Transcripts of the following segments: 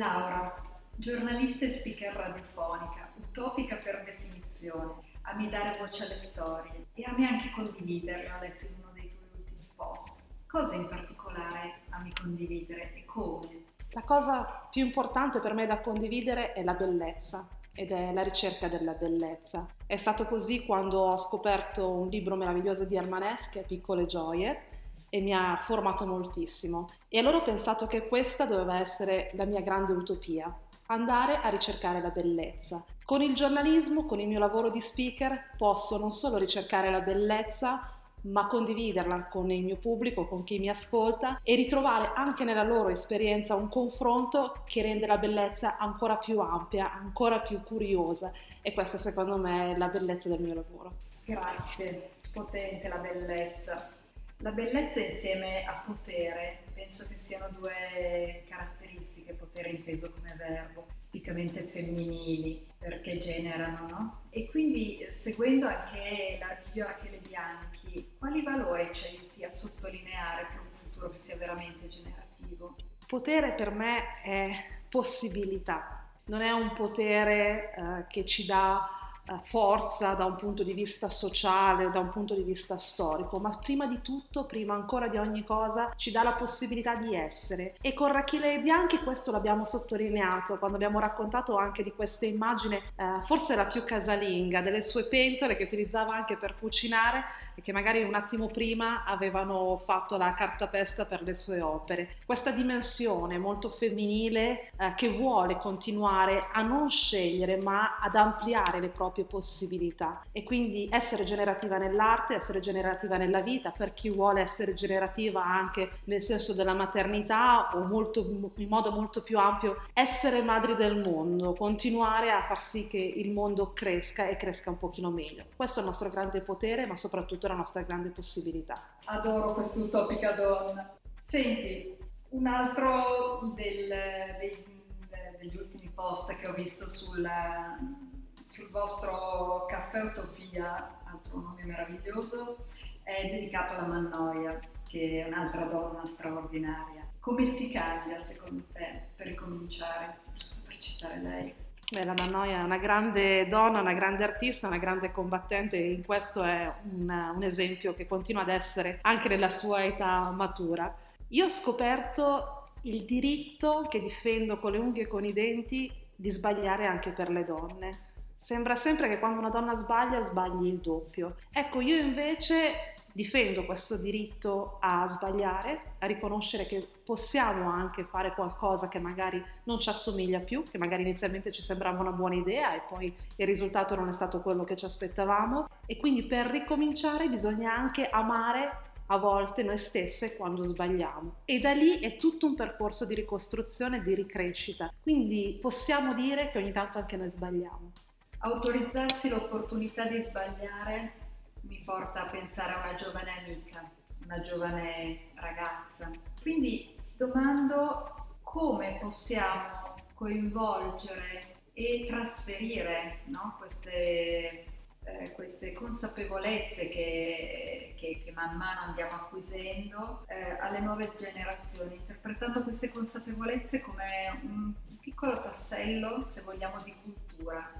Laura, giornalista e speaker radiofonica, utopica per definizione, ami dare voce alle storie e ami anche condividerle, ho letto in uno dei tuoi ultimi post. Cosa in particolare ami condividere e come? La cosa più importante per me da condividere è la bellezza ed è la ricerca della bellezza. È stato così quando ho scoperto un libro meraviglioso di Armaneschi, Piccole Gioie, e mi ha formato moltissimo. E allora ho pensato che questa doveva essere la mia grande utopia, andare a ricercare la bellezza. Con il giornalismo, con il mio lavoro di speaker, posso non solo ricercare la bellezza, ma condividerla con il mio pubblico, con chi mi ascolta e ritrovare anche nella loro esperienza un confronto che rende la bellezza ancora più ampia, ancora più curiosa e questa secondo me è la bellezza del mio lavoro. Grazie, potente la bellezza. La bellezza insieme a potere penso che siano due caratteristiche, potere inteso come verbo, tipicamente femminili, perché generano, no? E quindi seguendo anche l'archivio Rachele Bianchi, quali valori ci aiuti a sottolineare per un futuro che sia veramente generativo? Potere per me è possibilità, non è un potere eh, che ci dà eh, forza da un punto di vista sociale, da un punto di vista storico, ma prima di tutto, prima ancora di ogni cosa, ci dà la possibilità di essere. E con Rachele Bianchi questo l'abbiamo sottolineato quando abbiamo raccontato anche di questa immagine, eh, forse la più casalinga, delle sue pentole che utilizzava anche per cucinare e che magari un attimo prima avevano fatto la cartapesta per le sue opere. Questa dimensione molto femminile eh, che vuole continuare a non scegliere ma ad ampliare le proprie proprie possibilità e quindi essere generativa nell'arte, essere generativa nella vita, per chi vuole essere generativa anche nel senso della maternità o molto, in modo molto più ampio, essere madri del mondo, continuare a far sì che il mondo cresca e cresca un pochino meglio. Questo è il nostro grande potere, ma soprattutto la nostra grande possibilità. Adoro quest'utopica donna. Senti, un altro del, dei, degli ultimi post che ho visto sul sul vostro Caffè Utopia, altro nome meraviglioso, è dedicato alla Mannoia, che è un'altra donna straordinaria. Come si cambia secondo te per ricominciare, giusto per citare lei? Beh, la Mannoia è una grande donna, una grande artista, una grande combattente e in questo è un, un esempio che continua ad essere anche nella sua età matura. Io ho scoperto il diritto che difendo con le unghie e con i denti di sbagliare anche per le donne Sembra sempre che quando una donna sbaglia, sbagli il doppio. Ecco, io invece difendo questo diritto a sbagliare, a riconoscere che possiamo anche fare qualcosa che magari non ci assomiglia più, che magari inizialmente ci sembrava una buona idea e poi il risultato non è stato quello che ci aspettavamo e quindi per ricominciare bisogna anche amare a volte noi stesse quando sbagliamo e da lì è tutto un percorso di ricostruzione di ricrescita, quindi possiamo dire che ogni tanto anche noi sbagliamo. Autorizzarsi l'opportunità di sbagliare mi porta a pensare a una giovane amica, una giovane ragazza. Quindi ti domando come possiamo coinvolgere e trasferire no, queste, eh, queste, consapevolezze che, che, che, man mano andiamo acquisendo eh, alle nuove generazioni, interpretando queste consapevolezze come un piccolo tassello, se vogliamo, di cultura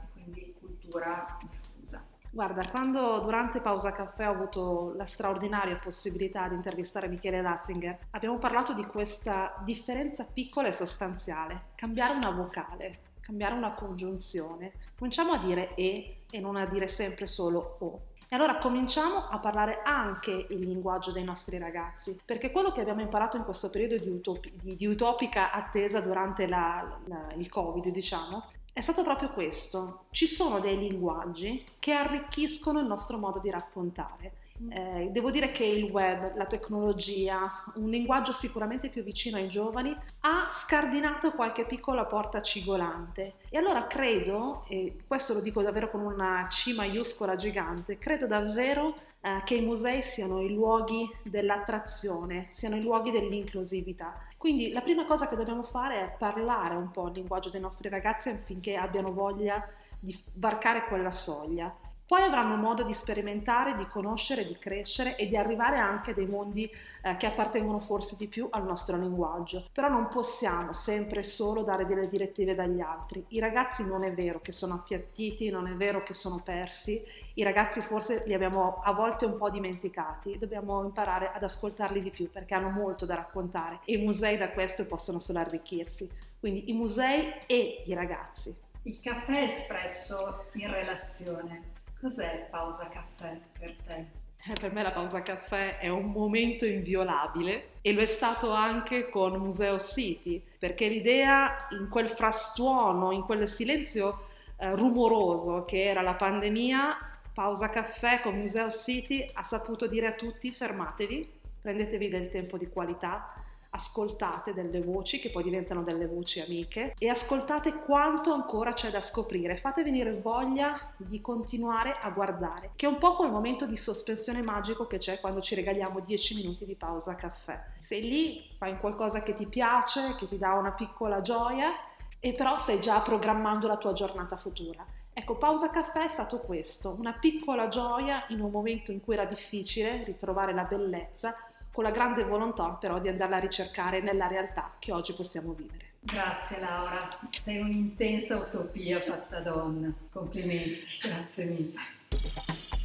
cultura diffusa. Guarda, quando durante Pausa Caffè ho avuto la straordinaria possibilità di intervistare Michele Ratzinger, abbiamo parlato di questa differenza piccola e sostanziale, cambiare una vocale, cambiare una congiunzione. Cominciamo a dire e e non a dire sempre solo o. E allora cominciamo a parlare anche il linguaggio dei nostri ragazzi, perché quello che abbiamo imparato in questo periodo di, utopi, di, di utopica attesa durante la, la, il Covid, diciamo, è stato proprio questo. Ci sono dei linguaggi che arricchiscono il nostro modo di raccontare. Eh, devo dire che il web, la tecnologia, un linguaggio sicuramente più vicino ai giovani, ha scardinato qualche piccola porta cigolante. E allora credo, e questo lo dico davvero con una C maiuscola gigante, credo davvero eh, che i musei siano i luoghi dell'attrazione, siano i luoghi dell'inclusività. Quindi la prima cosa che dobbiamo fare è parlare un po' il linguaggio dei nostri ragazzi affinché abbiano voglia di varcare quella soglia Poi avranno modo di sperimentare, di conoscere, di crescere e di arrivare anche a dei mondi eh, che appartengono forse di più al nostro linguaggio. Però non possiamo sempre solo dare delle direttive dagli altri. I ragazzi non è vero che sono appiattiti, non è vero che sono persi, i ragazzi forse li abbiamo a volte un po' dimenticati, dobbiamo imparare ad ascoltarli di più perché hanno molto da raccontare e i musei da questo possono solo arricchirsi. Quindi i musei e i ragazzi. Il caffè espresso in relazione Cos'è pausa caffè per te? Eh, per me la pausa caffè è un momento inviolabile e lo è stato anche con Museo City, perché l'idea in quel frastuono, in quel silenzio eh, rumoroso che era la pandemia, pausa caffè con Museo City ha saputo dire a tutti fermatevi, prendetevi del tempo di qualità, ascoltate delle voci che poi diventano delle voci amiche e ascoltate quanto ancora c'è da scoprire. Fate venire voglia di continuare a guardare, che è un po' quel momento di sospensione magico che c'è quando ci regaliamo 10 minuti di pausa caffè. Sei lì, fai qualcosa che ti piace, che ti dà una piccola gioia e però stai già programmando la tua giornata futura. Ecco, pausa caffè è stato questo, una piccola gioia in un momento in cui era difficile ritrovare la bellezza con la grande volontà però di andarla a ricercare nella realtà che oggi possiamo vivere. Grazie Laura, sei un'intensa utopia fatta donna. Complimenti, grazie mille.